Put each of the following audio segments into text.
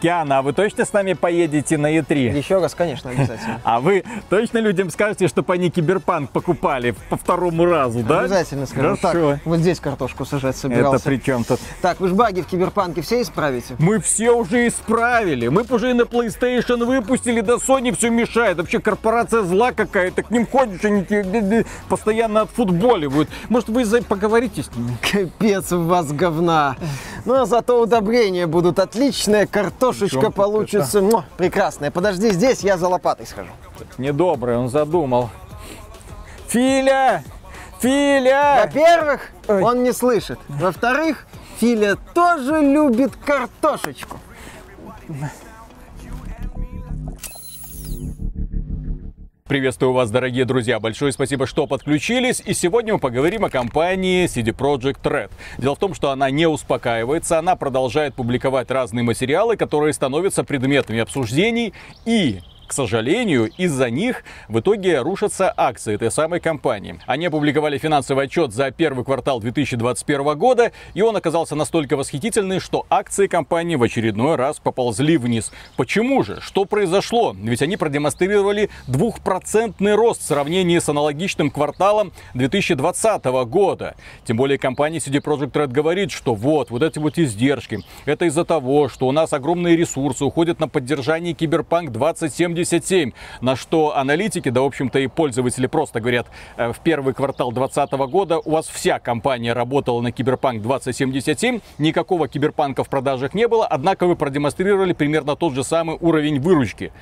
Киана, а вы точно с нами поедете на E3? Еще раз, конечно, обязательно. А вы точно людям скажете, чтобы они киберпанк покупали по второму разу, да? Обязательно скажу. Хорошо. Так, вот здесь картошку сажать собирался. Это при чем тут? Так, вы ж баги в киберпанке все исправите? Мы все уже исправили. Мы уже и на PlayStation выпустили, да Sony все мешает. Вообще корпорация зла какая-то. К ним ходишь, они постоянно отфутболивают. Может, вы поговорите с ними? Капец у вас говна. Ну, а зато удобрения будут отличные, картошечка получится Муа, прекрасная. Подожди здесь, я за лопатой схожу. Недобрый, он задумал. Филя! Филя! Во-первых, он не слышит. Во-вторых, Филя тоже любит картошечку. Приветствую вас, дорогие друзья. Большое спасибо, что подключились. И сегодня мы поговорим о компании CD Projekt Red. Дело в том, что она не успокаивается, она продолжает публиковать разные материалы, которые становятся предметами обсуждений и к сожалению, из-за них в итоге рушатся акции этой самой компании. Они опубликовали финансовый отчет за первый квартал 2021 года, и он оказался настолько восхитительный, что акции компании в очередной раз поползли вниз. Почему же? Что произошло? Ведь они продемонстрировали двухпроцентный рост в сравнении с аналогичным кварталом 2020 года. Тем более компания CD Projekt Red говорит, что вот, вот эти вот издержки, это из-за того, что у нас огромные ресурсы уходят на поддержание Киберпанк 2077, на что аналитики, да в общем-то и пользователи просто говорят, э, в первый квартал 2020 года у вас вся компания работала на Киберпанк 2077, никакого Киберпанка в продажах не было, однако вы продемонстрировали примерно тот же самый уровень выручки.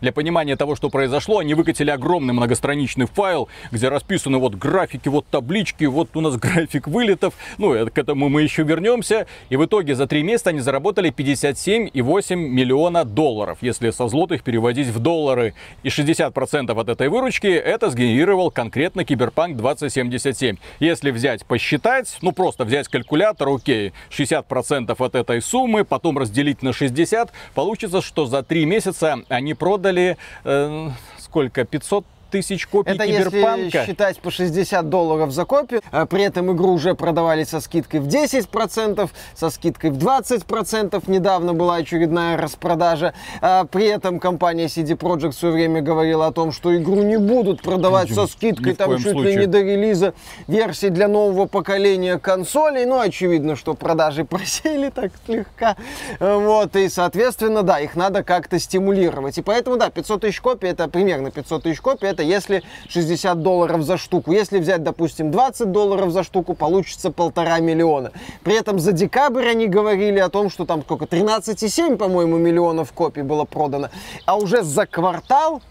Для понимания того, что произошло, они выкатили огромный многостраничный файл, где расписаны вот графики, вот таблички, вот у нас график вылетов. Ну, это- к этому мы еще вернемся. И в итоге за три месяца они заработали 57,8 миллиона долларов, если со злотых переводить в доллары. И 60% от этой выручки это сгенерировал конкретно Киберпанк 2077. Если взять, посчитать, ну просто взять калькулятор, окей, 60% от этой суммы, потом разделить на 60, получится, что за три месяца они продали э, сколько? 500 тысяч копий Это Киберпанка. если считать по 60 долларов за копию. А При этом игру уже продавали со скидкой в 10%, со скидкой в 20%. Недавно была очередная распродажа. А При этом компания CD Projekt все время говорила о том, что игру не будут продавать со скидкой там чуть ли случае. не до релиза версий для нового поколения консолей. Ну, очевидно, что продажи просели так слегка. Вот, и, соответственно, да, их надо как-то стимулировать. И поэтому, да, 500 тысяч копий, это примерно 500 тысяч копий, это если 60 долларов за штуку. Если взять, допустим, 20 долларов за штуку, получится полтора миллиона. При этом за декабрь они говорили о том, что там сколько, 13,7, по-моему, миллионов копий было продано. А уже за квартал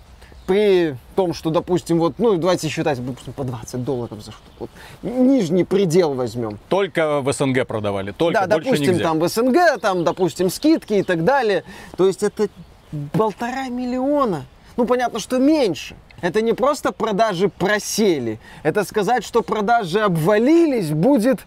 при том, что, допустим, вот, ну, давайте считать, допустим, по 20 долларов за штуку. Вот, нижний предел возьмем. Только в СНГ продавали, только да, допустим, нигде. там в СНГ, там, допустим, скидки и так далее. То есть это полтора миллиона. Ну, понятно, что меньше. Это не просто продажи просели. Это сказать, что продажи обвалились, будет,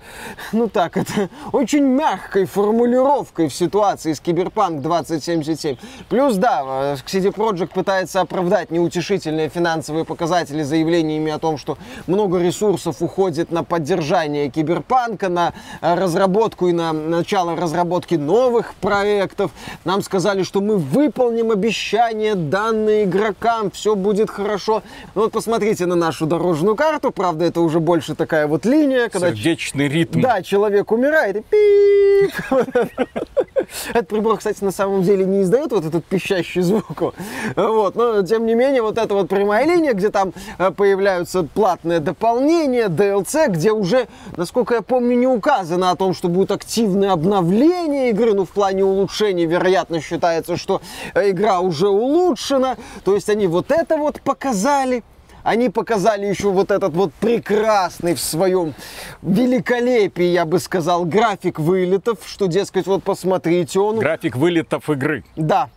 ну так, это очень мягкой формулировкой в ситуации с Киберпанк 2077. Плюс, да, э, CD Projekt пытается оправдать неутешительные финансовые показатели заявлениями о том, что много ресурсов уходит на поддержание Киберпанка, на э, разработку и на начало разработки новых проектов. Нам сказали, что мы выполним обещания, данные игрокам, все будет хорошо. Ну вот посмотрите на нашу дорожную карту, правда, это уже больше такая вот линия, когда Сердечный ритм. да, человек умирает и пип. Этот прибор, кстати, на самом деле не издает вот этот пищащий звук. Вот. Но, тем не менее, вот эта вот прямая линия, где там э, появляются платные дополнения, DLC, где уже, насколько я помню, не указано о том, что будут активные обновления игры, ну, в плане улучшений, вероятно, считается, что э, игра уже улучшена. То есть они вот это вот показали. Они показали еще вот этот вот прекрасный в своем великолепии, я бы сказал, график вылетов, что, дескать, вот посмотрите, он... График вылетов игры. Да.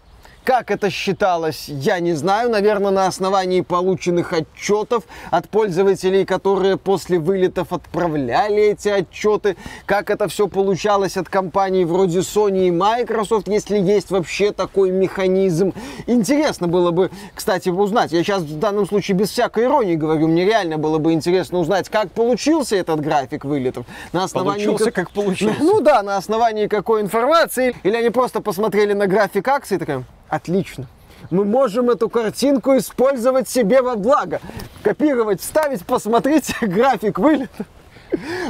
Как это считалось, я не знаю. Наверное, на основании полученных отчетов от пользователей, которые после вылетов отправляли эти отчеты. Как это все получалось от компаний вроде Sony и Microsoft, если есть вообще такой механизм. Интересно было бы, кстати, узнать. Я сейчас в данном случае без всякой иронии говорю. Мне реально было бы интересно узнать, как получился этот график вылетов. На основании получился, как, как получился. Ну, да, на основании какой информации. Или они просто посмотрели на график акций и такая, Отлично. Мы можем эту картинку использовать себе во благо. Копировать, вставить, посмотрите график вылета.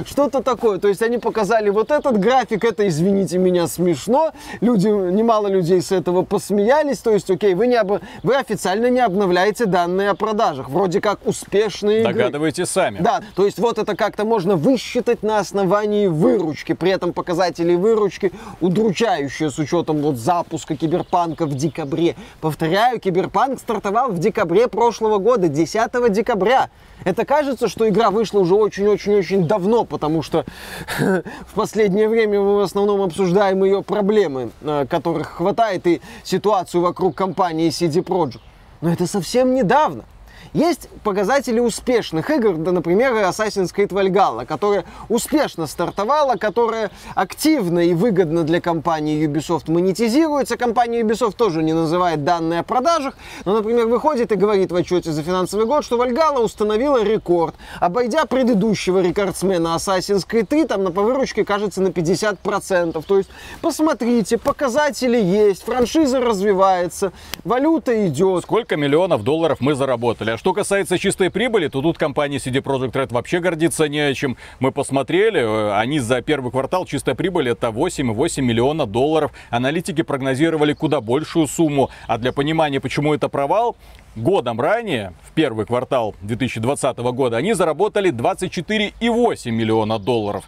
Что-то такое. То есть они показали вот этот график, это, извините меня, смешно. Люди, немало людей с этого посмеялись. То есть, окей, вы, не об... вы официально не обновляете данные о продажах. Вроде как успешные игры. Догадываетесь сами. Да, то есть вот это как-то можно высчитать на основании выручки. При этом показатели выручки удручающие с учетом вот запуска Киберпанка в декабре. Повторяю, Киберпанк стартовал в декабре прошлого года, 10 декабря. Это кажется, что игра вышла уже очень-очень-очень давно, потому что в последнее время мы в основном обсуждаем ее проблемы, э, которых хватает, и ситуацию вокруг компании CD Projekt. Но это совсем недавно. Есть показатели успешных игр, да, например, Assassin's Creed Valhalla, которая успешно стартовала, которая активно и выгодно для компании Ubisoft монетизируется. Компания Ubisoft тоже не называет данные о продажах, но, например, выходит и говорит в отчете за финансовый год, что Valhalla установила рекорд, обойдя предыдущего рекордсмена Assassin's Creed 3, там на по выручке, кажется, на 50%. То есть, посмотрите, показатели есть, франшиза развивается, валюта идет. Сколько миллионов долларов мы заработали? А что касается чистой прибыли, то тут компания CD Projekt Red вообще гордится не чем. Мы посмотрели, э, они за первый квартал чистая прибыль это 8,8 миллиона долларов. Аналитики прогнозировали куда большую сумму. А для понимания, почему это провал, годом ранее, в первый квартал 2020 года, они заработали 24,8 миллиона долларов.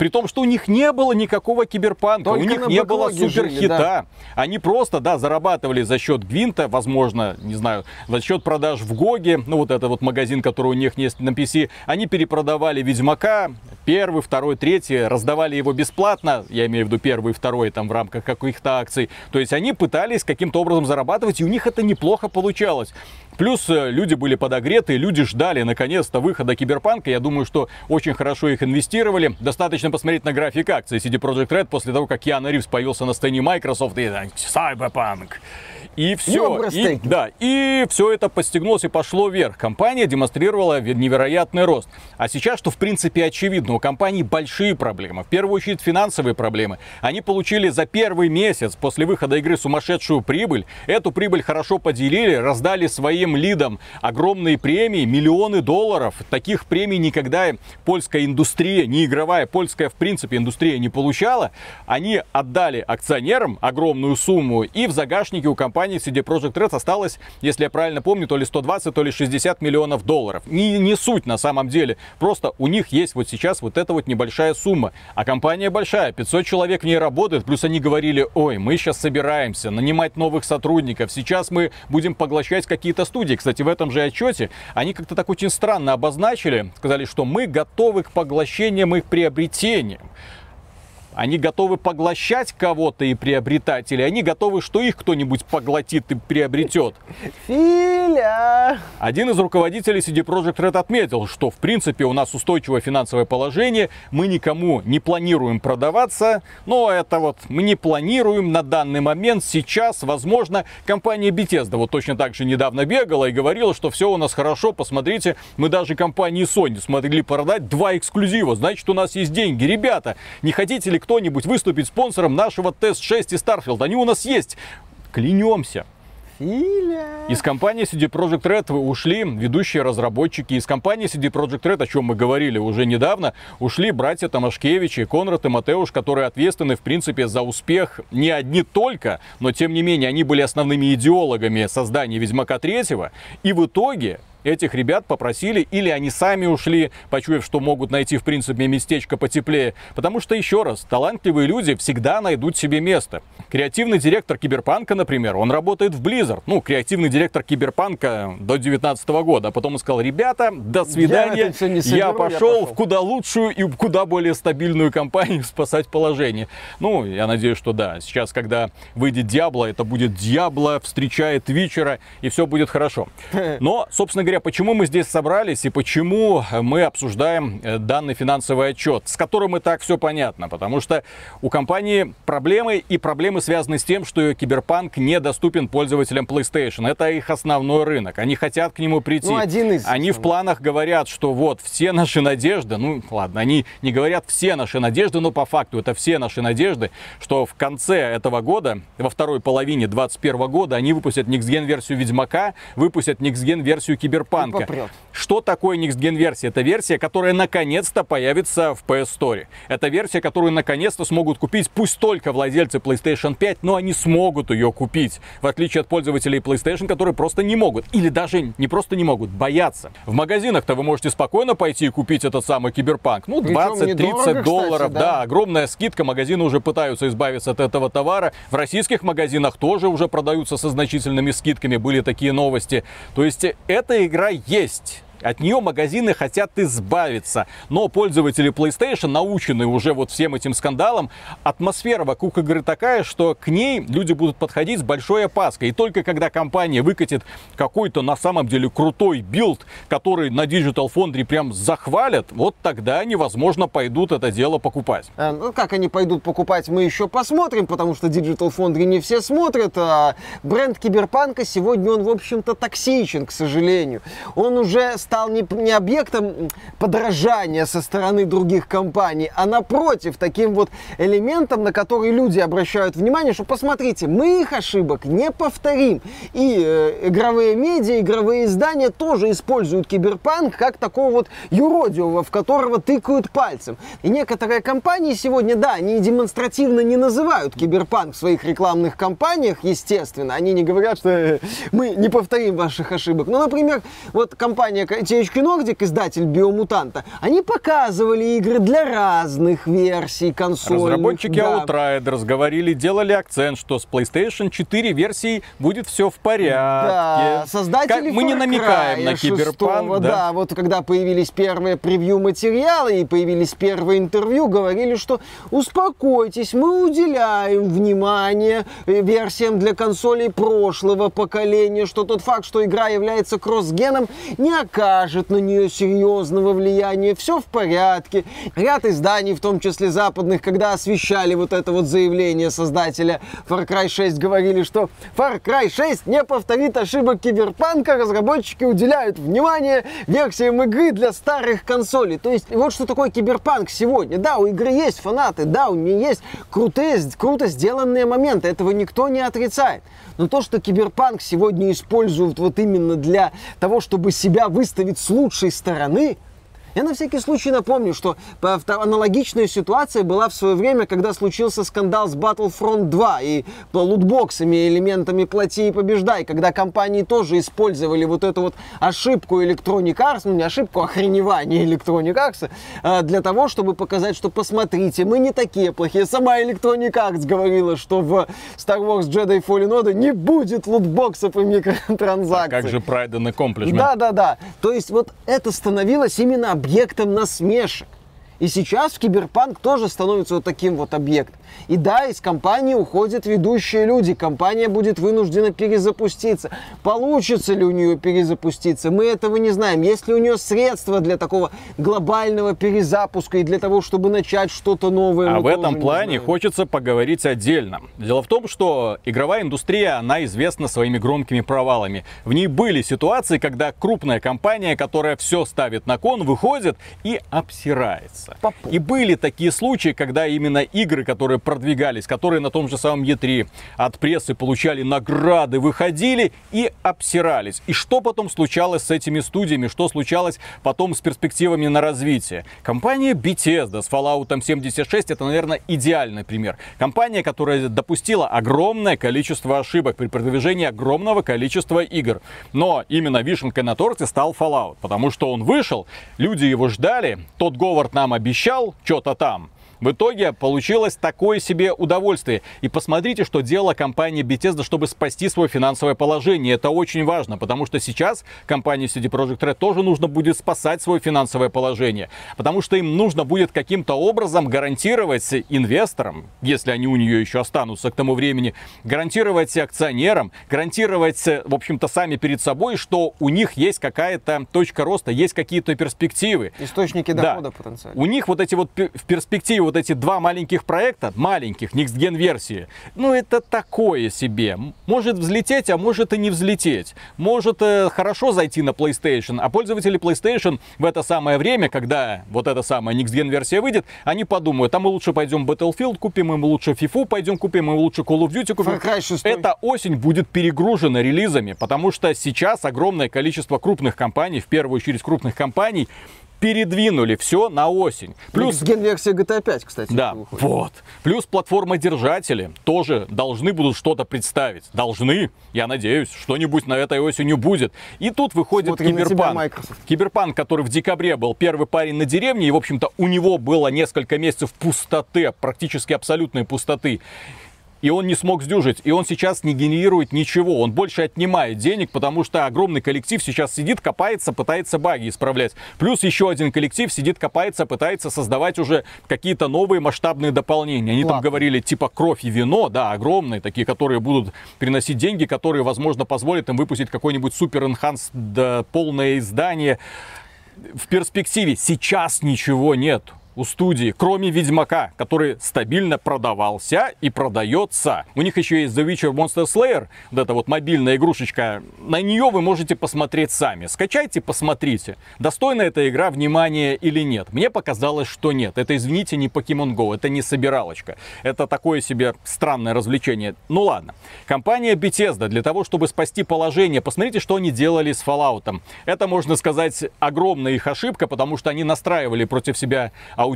При том, что у них не было никакого киберпанка, Только у них не было суперхита. Жили, да. Они просто, да, зарабатывали за счет Гвинта, возможно, не знаю, за счет продаж в GOG е, ну вот это вот магазин, который у них есть на PC. Они перепродавали Ведьмака, первый, второй, третий, раздавали его бесплатно, я имею в виду первый второй там в рамках каких-то акций. То есть они пытались каким-то образом зарабатывать, и у них это неплохо получалось. Плюс э, люди были подогреты, люди ждали наконец-то выхода Киберпанка. Я думаю, что очень хорошо их инвестировали. Достаточно посмотреть на график акций CD Projekt Red после того, как Киану Ривз появился на сцене Microsoft и Cyberpunk. И все. И, да, и все это постигнулось и пошло вверх. Компания демонстрировала невероятный рост. А сейчас, что в принципе очевидно, у компании большие проблемы. В первую очередь финансовые проблемы. Они получили за первый месяц после выхода игры сумасшедшую прибыль. Эту прибыль хорошо поделили, раздали своим лидам огромные премии, миллионы долларов. Таких премий никогда польская индустрия, не игровая, польская в принципе индустрия не получала. Они отдали акционерам огромную сумму и в загашнике у компании компании CD Projekt Red осталось, если я правильно помню, то ли 120, то ли 60 миллионов долларов. Не, не суть на самом деле. Просто у них есть вот сейчас вот эта вот небольшая сумма. А компания большая, 500 человек в ней работает. Плюс они говорили, ой, мы сейчас собираемся нанимать новых сотрудников. Сейчас мы будем поглощать какие-то студии. Кстати, в этом же отчете они как-то так очень странно обозначили. Сказали, что мы готовы к поглощениям и к приобретениям. Они готовы поглощать кого-то и приобретать, или они готовы, что их кто-нибудь поглотит и приобретет? Филя! Один из руководителей CD Projekt Red отметил, что в принципе у нас устойчивое финансовое положение, мы никому не планируем продаваться, но это вот мы не планируем на данный момент, сейчас, возможно, компания Bethesda вот точно так же недавно бегала и говорила, что все у нас хорошо, посмотрите, мы даже компании Sony смогли продать два эксклюзива, значит у нас есть деньги. Ребята, не хотите ли кто кто-нибудь выступить спонсором нашего Тест-6 и Starfield. Они у нас есть. Клянемся. Филя. Из компании CD Projekt Red ушли ведущие разработчики. Из компании CD Projekt Red, о чем мы говорили уже недавно, ушли братья Томашкевич и Конрад и Матеуш, которые ответственны, в принципе, за успех не одни только, но тем не менее они были основными идеологами создания Ведьмака 3. И в итоге этих ребят попросили, или они сами ушли, почуяв, что могут найти, в принципе, местечко потеплее. Потому что, еще раз, талантливые люди всегда найдут себе место. Креативный директор Киберпанка, например, он работает в Blizzard. Ну, креативный директор Киберпанка до 2019 года. А потом он сказал, ребята, до свидания, я, соберу, я, пошел я пошел в куда лучшую и куда более стабильную компанию спасать положение. Ну, я надеюсь, что да. Сейчас, когда выйдет Диабло, это будет Диабло встречает Твичера, и все будет хорошо. Но, собственно говоря, почему мы здесь собрались и почему мы обсуждаем э, данный финансовый отчет, с которым и так все понятно. Потому что у компании проблемы, и проблемы связаны с тем, что Киберпанк недоступен пользователям PlayStation. Это их основной рынок. Они хотят к нему прийти. Ну, один из... Они в планах говорят, что вот все наши надежды, ну ладно, они не говорят все наши надежды, но по факту это все наши надежды, что в конце этого года, во второй половине 2021 года, они выпустят Next Gen версию Ведьмака, выпустят Next Gen версию Киберпанка. Что такое Next Gen версия? Это версия, которая наконец-то появится в PS Store. Это версия, которую наконец-то смогут купить пусть только владельцы PlayStation 5, но они смогут ее купить. В отличие от пользователей PlayStation, которые просто не могут. Или даже не просто не могут, боятся. В магазинах-то вы можете спокойно пойти и купить этот самый Киберпанк. Ну, 20-30 долларов. Кстати, да. да, огромная скидка. Магазины уже пытаются избавиться от этого товара. В российских магазинах тоже уже продаются со значительными скидками. Были такие новости. То есть эта игра есть. От нее магазины хотят избавиться. Но пользователи PlayStation, наученные уже вот всем этим скандалом, атмосфера вокруг игры такая, что к ней люди будут подходить с большой опаской. И только когда компания выкатит какой-то на самом деле крутой билд, который на Digital Foundry прям захвалят, вот тогда они, возможно, пойдут это дело покупать. А, ну, как они пойдут покупать, мы еще посмотрим, потому что Digital Foundry не все смотрят. А бренд Киберпанка сегодня он, в общем-то, токсичен, к сожалению. Он уже стал не, не объектом подражания со стороны других компаний, а напротив, таким вот элементом, на который люди обращают внимание, что посмотрите, мы их ошибок не повторим. И э, игровые медиа, игровые издания тоже используют киберпанк как такого вот юродивого, в которого тыкают пальцем. И некоторые компании сегодня, да, они демонстративно не называют киберпанк в своих рекламных кампаниях, естественно. Они не говорят, что э, мы не повторим ваших ошибок. Ну, например, вот компания THQ Nordic, издатель Биомутанта, они показывали игры для разных версий консолей. Разработчики да. Outriders говорили, делали акцент, что с PlayStation 4 версий будет все в порядке. Да, создатели как, Мы не намекаем на киберпанк. Да? да, вот когда появились первые превью материалы и появились первые интервью, говорили, что успокойтесь, мы уделяем внимание э, версиям для консолей прошлого поколения, что тот факт, что игра является кросс-геном, не окажет окажет на нее серьезного влияния, все в порядке. Ряд изданий, в том числе западных, когда освещали вот это вот заявление создателя Far Cry 6, говорили, что Far Cry 6 не повторит ошибок киберпанка, разработчики уделяют внимание версиям игры для старых консолей. То есть вот что такое киберпанк сегодня. Да, у игры есть фанаты, да, у нее есть крутые, круто сделанные моменты, этого никто не отрицает. Но то, что киберпанк сегодня используют вот именно для того, чтобы себя выставить с лучшей стороны – я на всякий случай напомню, что аналогичная ситуация была в свое время, когда случился скандал с Battlefront 2 и лутбоксами, элементами плати и побеждай, когда компании тоже использовали вот эту вот ошибку Electronic Arts, ну не ошибку, а охреневание Electronic Arts, э, для того, чтобы показать, что посмотрите, мы не такие плохие. Сама Electronic Arts говорила, что в Star Wars Jedi Fallen Order не будет лутбоксов и микротранзакций. А как же Pride and Accomplishment? Да-да-да. То есть вот это становилось именно объектом насмешек. И сейчас в Киберпанк тоже становится вот таким вот объектом. И да, из компании уходят ведущие люди, компания будет вынуждена перезапуститься. Получится ли у нее перезапуститься, мы этого не знаем. Есть ли у нее средства для такого глобального перезапуска и для того, чтобы начать что-то новое? А в этом плане хочется поговорить отдельно. Дело в том, что игровая индустрия, она известна своими громкими провалами. В ней были ситуации, когда крупная компания, которая все ставит на кон, выходит и обсирается. Попу. И были такие случаи, когда именно игры, которые продвигались, которые на том же самом E3 от прессы получали награды, выходили и обсирались. И что потом случалось с этими студиями, что случалось потом с перспективами на развитие? Компания Bethesda с Fallout 76 это, наверное, идеальный пример. Компания, которая допустила огромное количество ошибок при продвижении огромного количества игр. Но именно вишенкой на торте стал Fallout, потому что он вышел, люди его ждали, тот Говард нам обещал что-то там. В итоге получилось такое себе удовольствие. И посмотрите, что делала компания Bethesda, чтобы спасти свое финансовое положение. Это очень важно, потому что сейчас компании CD Projekt Red тоже нужно будет спасать свое финансовое положение. Потому что им нужно будет каким-то образом гарантировать инвесторам, если они у нее еще останутся к тому времени, гарантировать акционерам, гарантировать, в общем-то, сами перед собой, что у них есть какая-то точка роста, есть какие-то перспективы. Источники Да. дохода потенциально. У них вот эти вот в перспективе вот эти два маленьких проекта, маленьких, Next Gen версии, ну это такое себе. Может взлететь, а может и не взлететь. Может э, хорошо зайти на PlayStation, а пользователи PlayStation в это самое время, когда вот эта самая Next Gen версия выйдет, они подумают, а мы лучше пойдем Battlefield купим, мы лучше FIFA пойдем купим, мы лучше Call of Duty купим. Far Cry 6. Эта осень будет перегружена релизами, потому что сейчас огромное количество крупных компаний, в первую очередь крупных компаний, передвинули все на осень. Плюс Плюс версия GTA 5, кстати, да, выходит. вот. Плюс платформа-держатели тоже должны будут что-то представить. Должны, я надеюсь, что-нибудь на этой осенью будет. И тут выходит Смотрим тебя, Киберпанк. Киберпанк, который в декабре был первый парень на деревне, и, в общем-то, у него было несколько месяцев пустоты, практически абсолютной пустоты. И он не смог сдюжить, и он сейчас не генерирует ничего, он больше отнимает денег, потому что огромный коллектив сейчас сидит, копается, пытается баги исправлять. Плюс еще один коллектив сидит, копается, пытается создавать уже какие-то новые масштабные дополнения. Они там Ладно. говорили типа кровь и вино, да, огромные, такие, которые будут приносить деньги, которые, возможно, позволят им выпустить какой-нибудь супер энханс, да, полное издание. В перспективе сейчас ничего нет у студии, кроме Ведьмака, который стабильно продавался и продается. У них еще есть The Witcher Monster Slayer, вот эта вот мобильная игрушечка. На нее вы можете посмотреть сами. Скачайте, посмотрите. Достойна эта игра внимания или нет. Мне показалось, что нет. Это, извините, не Pokemon Go, это не собиралочка. Это такое себе странное развлечение. Ну ладно. Компания Bethesda для того, чтобы спасти положение, посмотрите, что они делали с Fallout. Это, можно сказать, огромная их ошибка, потому что они настраивали против себя аудиторию,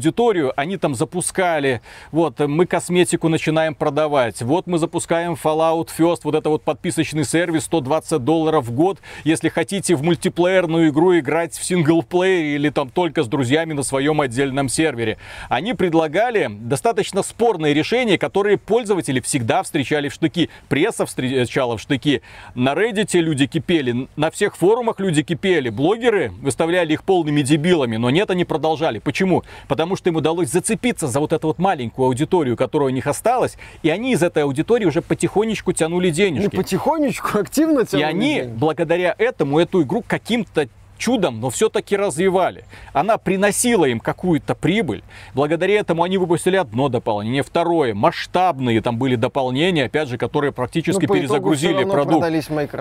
они там запускали, вот, мы косметику начинаем продавать, вот мы запускаем Fallout First, вот это вот подписочный сервис, 120 долларов в год, если хотите в мультиплеерную игру играть в синглплеере или там только с друзьями на своем отдельном сервере. Они предлагали достаточно спорные решения, которые пользователи всегда встречали в штыки. Пресса встречала в штыки. На Reddit люди кипели, на всех форумах люди кипели. Блогеры выставляли их полными дебилами, но нет, они продолжали. Почему? Потому что им удалось зацепиться за вот эту вот маленькую аудиторию, которая у них осталась, и они из этой аудитории уже потихонечку тянули Не денежки. потихонечку, активно И тянули они, деньги. благодаря этому, эту игру каким-то чудом, но все-таки развивали. Она приносила им какую-то прибыль. Благодаря этому они выпустили одно дополнение, второе. Масштабные там были дополнения, опять же, которые Ну, практически по итогу перезагрузили продукт.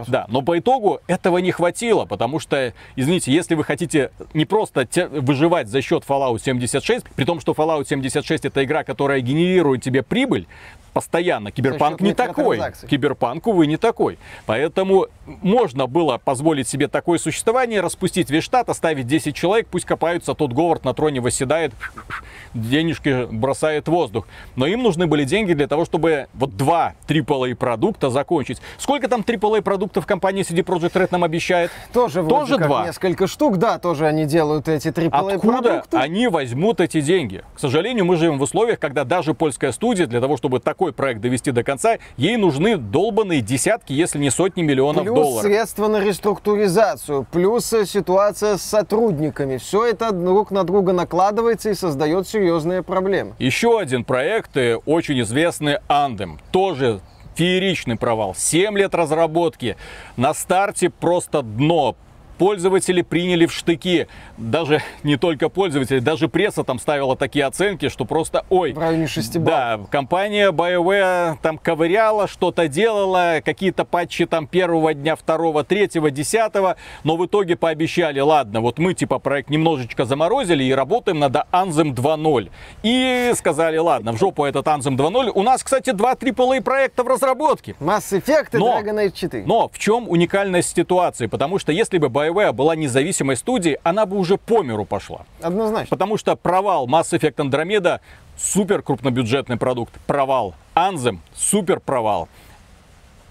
Да, но по итогу этого не хватило, потому что, извините, если вы хотите не просто те- выживать за счет Fallout 76, при том, что Fallout 76 это игра, которая генерирует тебе прибыль, постоянно. Киберпанк не такой. микротранзакций. Киберпанку вы не такой. Поэтому можно было позволить себе такое существование, распустить весь штат, оставить 10 человек, пусть копаются, тот Говард на троне восседает, денежки бросает в воздух. Но им нужны были деньги для того, чтобы вот два AAA продукта закончить. Сколько там AAA продуктов компания CD Projekt Red нам обещает? Тоже, Тоже два. несколько штук, да, тоже они делают эти AAA Откуда продукты. они возьмут эти деньги? К сожалению, мы живем в условиях, когда даже польская студия для того, чтобы такой проект довести до конца, ей нужны долбанные десятки, если не сотни миллионов Плюс долларов. средства на реструктуризацию, плюс ситуация с сотрудниками. Все это друг на друга накладывается и создает серьезные проблемы. Еще один проект, э, очень известный Андем. Тоже фееричный провал. 7 лет разработки. На старте просто дно. Пользователи приняли в штыки. Даже не только пользователи, даже пресса там ставила такие оценки, что просто ой. В районе 6 Да, компания BioWare там ковыряла, что-то делала, какие-то патчи там первого дня, второго, третьего, десятого, но в итоге пообещали, ладно, вот мы типа проект немножечко заморозили и работаем над Anthem 2.0. И сказали, ладно, в жопу этот Anthem 2.0. У нас, кстати, два AAA проекта в разработке. Mass Effect и Но- Dragon Age 4. Но в чем уникальность ситуации? Потому что если бы BioWare была независимой студией, она бы уже по миру пошла. Однозначно. Потому что провал Mass Effect Andromeda супер крупнобюджетный продукт. Провал. Anthem супер провал.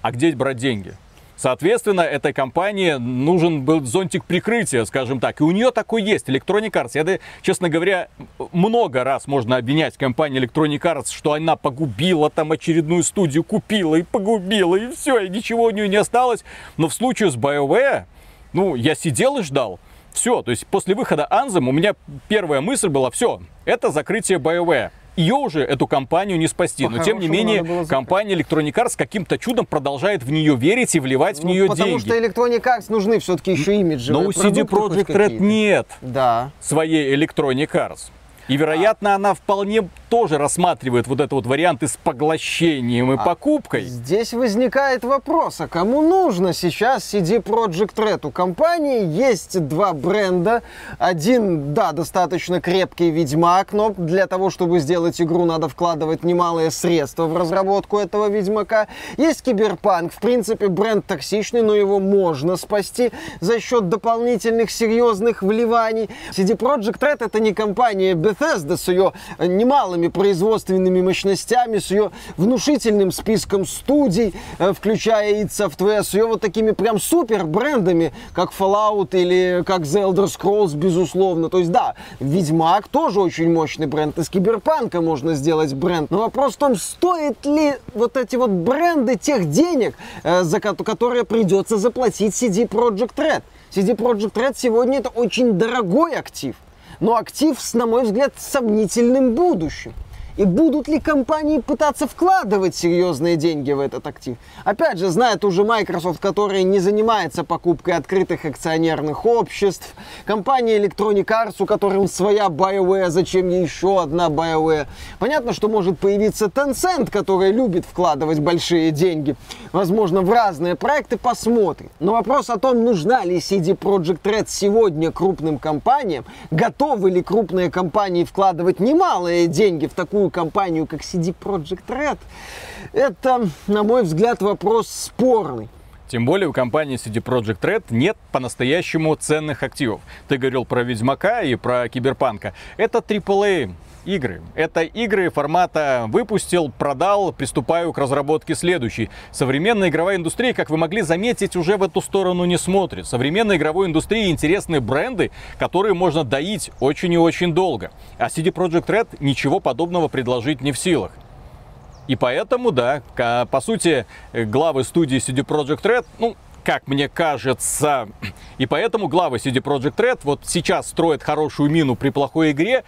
А где брать деньги? Соответственно, этой компании нужен был зонтик прикрытия, скажем так. И у нее такой есть, Electronic Arts. Я, честно говоря, много раз можно обвинять компанию Electronic Arts, что она погубила там очередную студию, купила и погубила, и все, и ничего у нее не осталось. Но в случае с BioWare, ну, я сидел и ждал. Все, то есть после выхода Anthem у меня первая мысль была, все, это закрытие BioWare. Ее уже, эту компанию, не спасти. Но тем не менее, компания Electronic Arts каким-то чудом продолжает в нее верить и вливать в Ну, нее потому деньги. что Electronic Arts нужны все-таки еще имиджевые Но у CD Projekt Red нет Да. своей Electronic Arts. И, вероятно, она вполне тоже рассматривает вот этот вот вариант и с поглощением и покупкой. Здесь возникает вопрос, а кому нужно сейчас CD Projekt Red? У компании есть два бренда. Один, да, достаточно крепкий Ведьмак, но для того, чтобы сделать игру, надо вкладывать немалые средства в разработку этого Ведьмака. Есть Киберпанк, в принципе, бренд токсичный, но его можно спасти за счет дополнительных серьезных вливаний. CD Projekt Red это не компания Bethesda с ее э, немалыми производственными мощностями, с ее внушительным списком студий, э, включая id Software, с ее вот такими прям супер брендами, как Fallout или как The Elder Scrolls, безусловно. То есть да, Ведьмак тоже очень мощный бренд, из Киберпанка можно сделать бренд. Но вопрос в том, стоит ли вот эти вот бренды тех денег, э, за ко- которые придется заплатить CD Projekt Red. CD Projekt Red сегодня это очень дорогой актив но актив с, на мой взгляд, сомнительным будущим. И будут ли компании пытаться вкладывать серьезные деньги в этот актив? Опять же, знает уже Microsoft, которая не занимается покупкой открытых акционерных обществ, компания Electronic Arts, у которой своя BioWare, зачем ей еще одна BioWare. Понятно, что может появиться Tencent, которая любит вкладывать большие деньги, возможно, в разные проекты, посмотрим. Но вопрос о том, нужна ли CD Projekt Red сегодня крупным компаниям, готовы ли крупные компании вкладывать немалые деньги в такую компанию, как CD Projekt Red, это, на мой взгляд, вопрос спорный. Тем более у компании CD Projekt Red нет по-настоящему ценных активов. Ты говорил про Ведьмака и про Киберпанка. Это AAA игры. Это игры формата выпустил, продал, приступаю к разработке следующей. Современная игровая индустрия, как вы могли заметить, уже в эту сторону не смотрит. Современной игровой индустрии интересны бренды, которые можно доить очень и очень долго. А CD Projekt Red ничего подобного предложить не в силах. И поэтому, да, по сути, э, главы студии CD Projekt Red, ну, как мне кажется, и поэтому главы CD Projekt Red вот сейчас строят хорошую мину при плохой игре,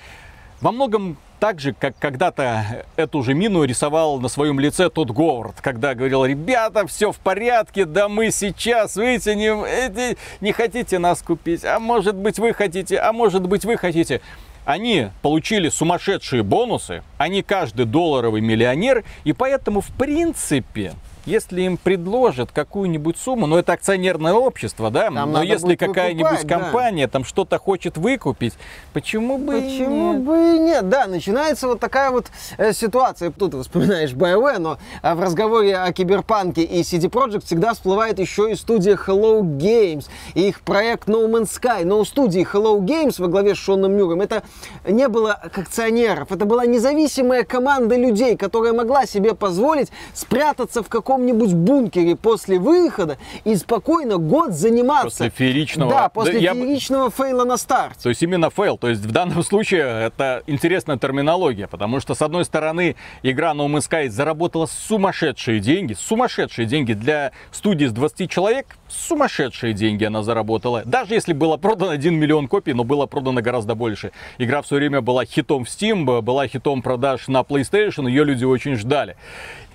во многом так же, как когда-то эту же мину рисовал на своем лице тот Говард, когда говорил, ребята, все в порядке, да мы сейчас вытянем, эти, не хотите нас купить, а может быть вы хотите, а может быть вы хотите. Они получили сумасшедшие бонусы, они каждый долларовый миллионер, и поэтому, в принципе, если им предложат какую-нибудь сумму, ну это акционерное общество, да, Там но если какая-нибудь выкупать, да. компания там что-то хочет выкупить, почему бы и Почему нет? бы и нет? Да, начинается вот такая вот э, ситуация. Тут вспоминаешь BioWare, но э, в разговоре о Киберпанке и CD Projekt всегда всплывает еще и студия Hello Games и их проект No Man's Sky. Но у студии Hello Games во главе с Шоном Мюрреем это не было акционеров. Это была независимая команда людей, которая могла себе позволить спрятаться в каком-нибудь бункере после выхода и спокойно год заниматься. После фееричного- Да, после Да, я фееричного фейла на старте. То есть именно фейл. То есть в данном случае это интересная терминология, потому что с одной стороны игра No Man's Sky заработала сумасшедшие деньги, сумасшедшие деньги для студии с 20 человек, сумасшедшие деньги она заработала. Даже если было продано 1 миллион копий, но было продано гораздо больше. Игра в свое время была хитом в Steam, была хитом продаж на PlayStation, ее люди очень ждали.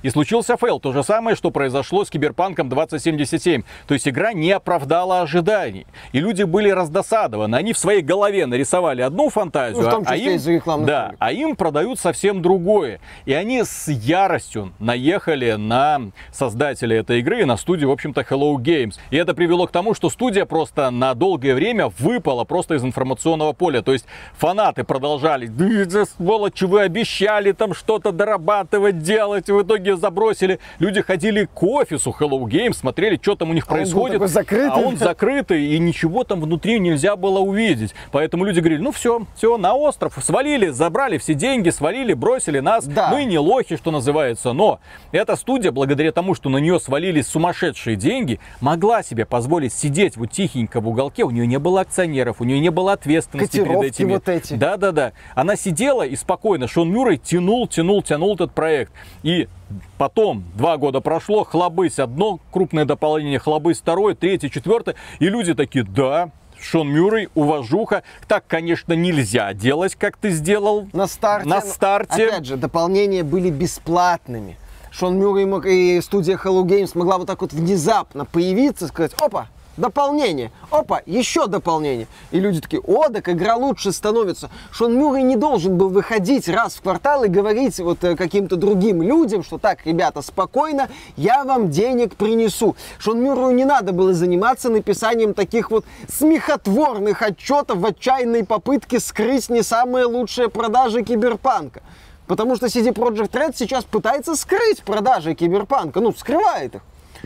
И случился фейл. То же самое, что произошло с Киберпанком 2077. То есть игра не оправдала ожиданий. И люди были раздосадованы. Они в своей голове нарисовали одну фантазию, Ну, а, им, да, а им продают совсем другое. И они с яростью наехали на создателей этой игры, на студию, в общем-то, Hello Games. И это привело к тому, что студия просто на долгое время выпала просто из информационного поля. То есть фанаты продолжали, да сволочи, вы обещали там что-то дорабатывать, делать, в итоге забросили. Люди ходили к офису Hello Games, смотрели, что там у них А он происходит. такой закрытый. А он закрытый, и ничего там внутри нельзя было увидеть. Поэтому люди говорили, ну все, все, на остров, свалили, забрали все деньги, свалили, бросили нас. Да. Мы не лохи, что называется. Но эта студия, благодаря тому, что на нее свалились сумасшедшие деньги, могла себе позволить сидеть вот тихенько в уголке. У нее не было акционеров, у нее не было ответственности перед Котировки этими. вот эти. Да-да-да. Она сидела и спокойно, Шон Мюррей тянул, тянул, тянул этот проект. И потом, два года прошло, хлобысь одно крупное дополнение, хлобысь второе, третье, четвертое. И люди такие, да, Шон Мюррей, уважуха. Так, конечно, нельзя делать, как ты сделал. На старте. На старте. Опять же, дополнения были бесплатными. Шон Мюррей и студия Hello Games могла вот так вот внезапно появиться, сказать, опа, дополнение, опа, еще дополнение. И люди такие, о, так игра лучше становится. Шон Мюррей не должен был выходить раз в квартал и говорить вот э, каким-то другим людям, что так, ребята, спокойно, я вам денег принесу. Шон Мюррею не надо было заниматься написанием таких вот смехотворных отчетов в отчаянной попытке скрыть не самые лучшие продажи киберпанка. Потому что CD Projekt Red сейчас пытается скрыть продажи киберпанка, ну, скрывает их.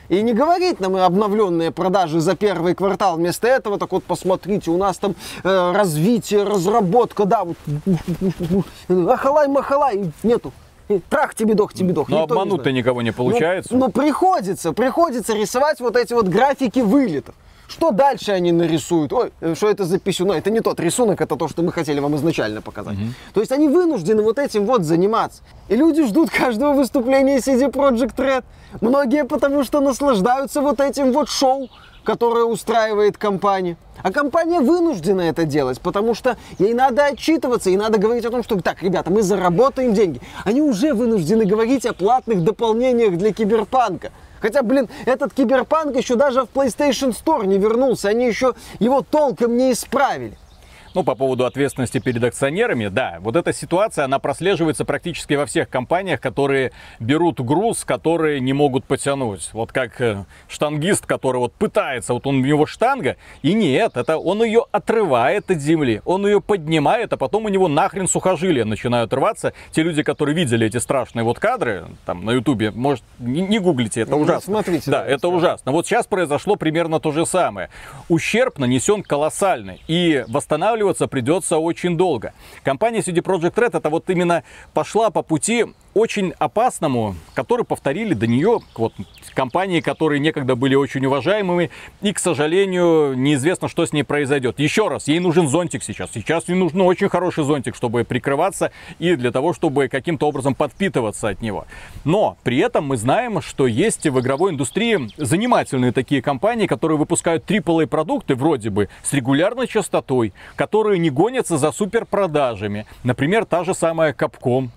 И не говорит нам обновленные продажи за первый квартал. Вместо этого, так вот, посмотрите, у нас там э, развитие, разработка, да, вот, ахалай-махалай, нету. И Трах тебе дох, тебе дох. Но обмануть-то никого не получается. Ну, ну, приходится, приходится рисовать вот эти вот графики вылетов. Что дальше они нарисуют? Ой, что это за писюно? Это не тот рисунок, это то, что мы хотели вам изначально показать. То есть они вынуждены вот этим вот заниматься. И люди ждут каждого выступления CD Project Red. Многие потому что наслаждаются вот этим вот шоу, которое устраивает компания. А компания вынуждена это делать, потому что ей надо отчитываться, и надо говорить о том, что так, ребята, мы заработаем деньги. Они уже вынуждены говорить о платных дополнениях для киберпанка. Хотя, блин, этот киберпанк еще даже в PlayStation Store не вернулся, они еще его толком не исправили. Ну, по поводу ответственности перед акционерами, да, вот эта ситуация, она прослеживается практически во всех компаниях, которые берут груз, которые не могут потянуть. Вот как э, штангист, который вот пытается, вот он у него штанга, и нет, это он ее отрывает от земли, он ее поднимает, а потом у него нахрен сухожилия начинают рваться. Те люди, которые видели эти страшные вот кадры, там, на ютубе, может, не, не гуглите, это Ну, ужасно. смотрите, Да, да, это страшно. ужасно. Вот сейчас произошло примерно то же самое. Ущерб нанесен колоссальный, и восстанавливаться придется очень долго. Компания CD Projekt Red это вот именно пошла по пути очень опасному, который повторили до нее вот, компании, которые некогда были очень уважаемыми, и, к сожалению, неизвестно, что с ней произойдет. Еще раз, ей нужен зонтик сейчас. Сейчас ей нужен очень хороший зонтик, чтобы прикрываться и для того, чтобы каким-то образом подпитываться от него. Но при этом мы знаем, что есть в игровой индустрии занимательные такие компании, которые выпускают AAA продукты вроде бы с регулярной частотой, которые не гонятся за суперпродажами. Например, та же самая Capcom,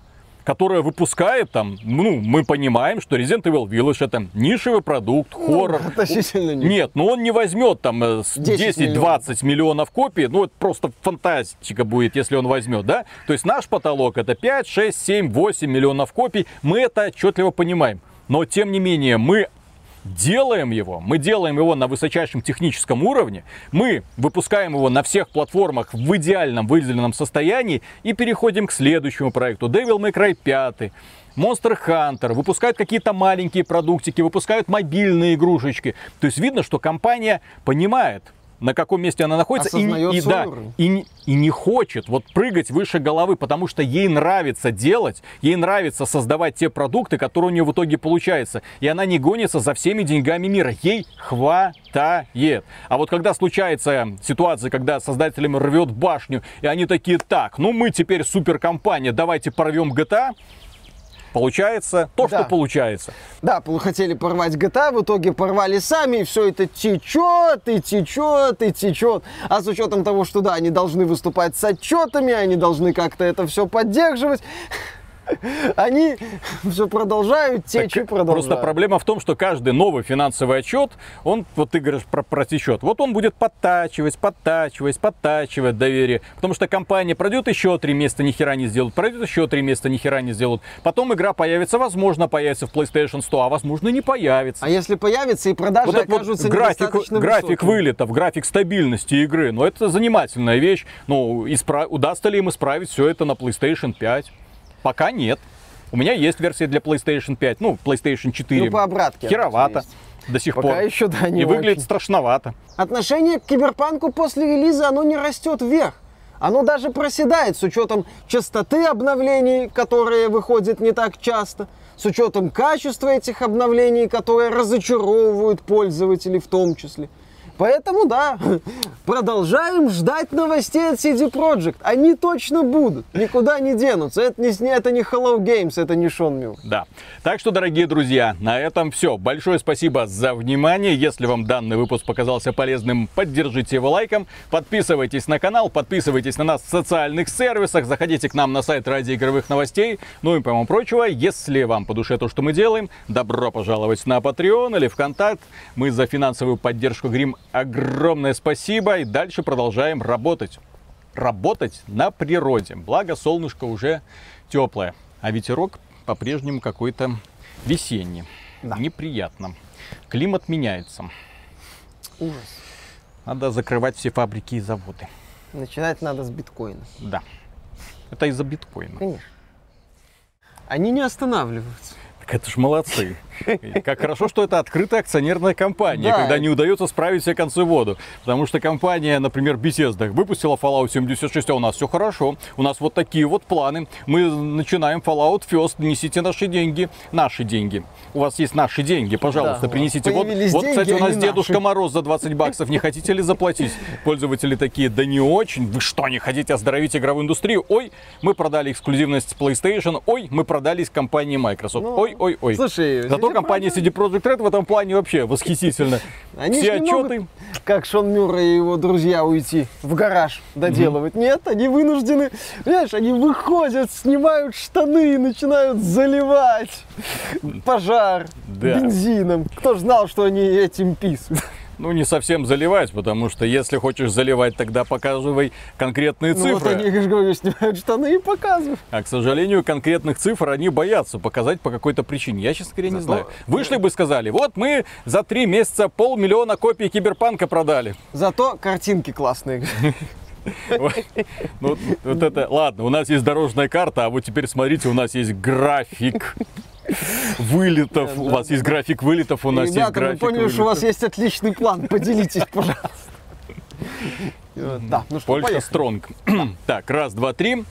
которая выпускает там, ну, мы понимаем, что Resident Evil Village это нишевый продукт, хоррор. относительно не. Нет, ну он не возьмет там э, с 10 10-20 миллионов копий, ну это просто фантастика будет, если он возьмет, да? То есть наш потолок это 5, 6, 7, 8 миллионов копий, мы это отчетливо понимаем. Но тем не менее мы делаем его, мы делаем его на высочайшем техническом уровне, мы выпускаем его на всех платформах в идеальном выделенном состоянии и переходим к следующему проекту. Devil May Cry 5, Monster Hunter, выпускают какие-то маленькие продуктики, выпускают мобильные игрушечки. То есть видно, что компания понимает, на каком месте она находится, и, и, да, уровень. и, и не хочет вот прыгать выше головы, потому что ей нравится делать, ей нравится создавать те продукты, которые у нее в итоге получаются. И она не гонится за всеми деньгами мира. Ей хватает. А вот когда случается ситуация, когда создателям рвет башню, и они такие, так, ну мы теперь суперкомпания, давайте порвем GTA, получается то, Да. что получается. Да, хотели порвать GTA, в итоге порвали сами, и все это течет, и течет, и течет. А с учетом того, что да, они должны выступать с отчетами, они должны как-то это все поддерживать. Они все продолжают течь и продолжают. Просто проблема в том, что каждый новый финансовый отчет, он, вот ты говоришь про протечет, вот он будет подтачивать, подтачивать, подтачивать доверие. Потому что компания пройдет еще три месяца, ни хера не сделают, пройдет еще три месяца, ни хера не сделают. Потом игра появится, возможно, появится в PlayStation 100, а возможно не появится. А если появится и продажи Вот этот вот окажутся график, график вылетов, график стабильности игры, ну это занимательная вещь. Ну, испра- удастся ли им исправить все это на PlayStation 5? Пока нет. У меня есть версия для PlayStation 5, ну, PlayStation 4. Ну, по обратке Херовато до сих Пока пор. еще, да, не И выглядит очень. страшновато. Отношение к киберпанку после релиза, оно не растет вверх. Оно даже проседает с учетом частоты обновлений, которые выходят не так часто, с учетом качества этих обновлений, которые разочаровывают пользователей в том числе. Поэтому, да, продолжаем ждать новостей от CD Projekt. Они точно будут, никуда не денутся. Это не, это не Hello Games, это не Шон Милл. Да. Так что, дорогие друзья, на этом все. Большое спасибо за внимание. Если вам данный выпуск показался полезным, поддержите его лайком. Подписывайтесь на канал, подписывайтесь на нас в социальных сервисах, заходите к нам на сайт ради игровых новостей. Ну и помимо прочего, если вам по душе то, что мы делаем, добро пожаловать на Patreon или ВКонтакт. Мы за финансовую поддержку Грим огромное спасибо и дальше продолжаем работать. Работать на природе. Благо солнышко уже теплое, а ветерок по-прежнему какой-то весенний. Неприятно. Климат меняется. Ужас. Надо закрывать все фабрики и заводы. Начинать надо с биткоина. Да. Это из-за биткоина. Конечно. Они не останавливаются. Так это ж молодцы. Как хорошо, что это открытая акционерная компания, Да. когда не удается справить все концы воду. Потому что компания, например, Bethesda выпустила Fallout 76, а у нас все хорошо. У нас вот такие вот планы. Мы начинаем Fallout First, несите наши деньги. Наши деньги. У вас есть наши деньги, пожалуйста, Да, принесите. Вот, вот, кстати, у нас Дедушка наши. Мороз за 20 баксов. Не хотите ли заплатить? Пользователи такие, да не очень. Вы что, не хотите оздоровить игровую индустрию? Ой, мы продали эксклюзивность PlayStation. Ой, мы продались компании Microsoft. Ну, Ой, ой, ой. слушай, Зато CD компания CD Projekt Red в этом плане вообще восхитительна. Они Все отчеты. могут, как Шон Мюррей и его друзья, уйти в гараж доделывать. Нет, они вынуждены, понимаешь, они выходят, снимают штаны и начинают заливать пожар Да. бензином. Кто ж знал, что они этим писают? Ну, не совсем заливать, потому что если хочешь заливать, тогда показывай конкретные Ну вот цифры. они, я же говорю, снимают штаны и показывают. А, к сожалению, конкретных цифр они боятся показать по какой-то причине. Я, честно говоря, не Зато- знаю. Вышли бы и сказали, вот мы за три месяца полмиллиона копий Киберпанка продали. Зато картинки классные. Ну, вот это, ладно, у нас есть дорожная карта, а вот теперь смотрите, у нас есть график вылетов. У вас есть график вылетов, у нас есть Ребята, мы график поняли, что у вас есть отличный план. Поделитесь, пожалуйста. Да, ну что, Польша поехали. Стронг. Так, раз, два, три.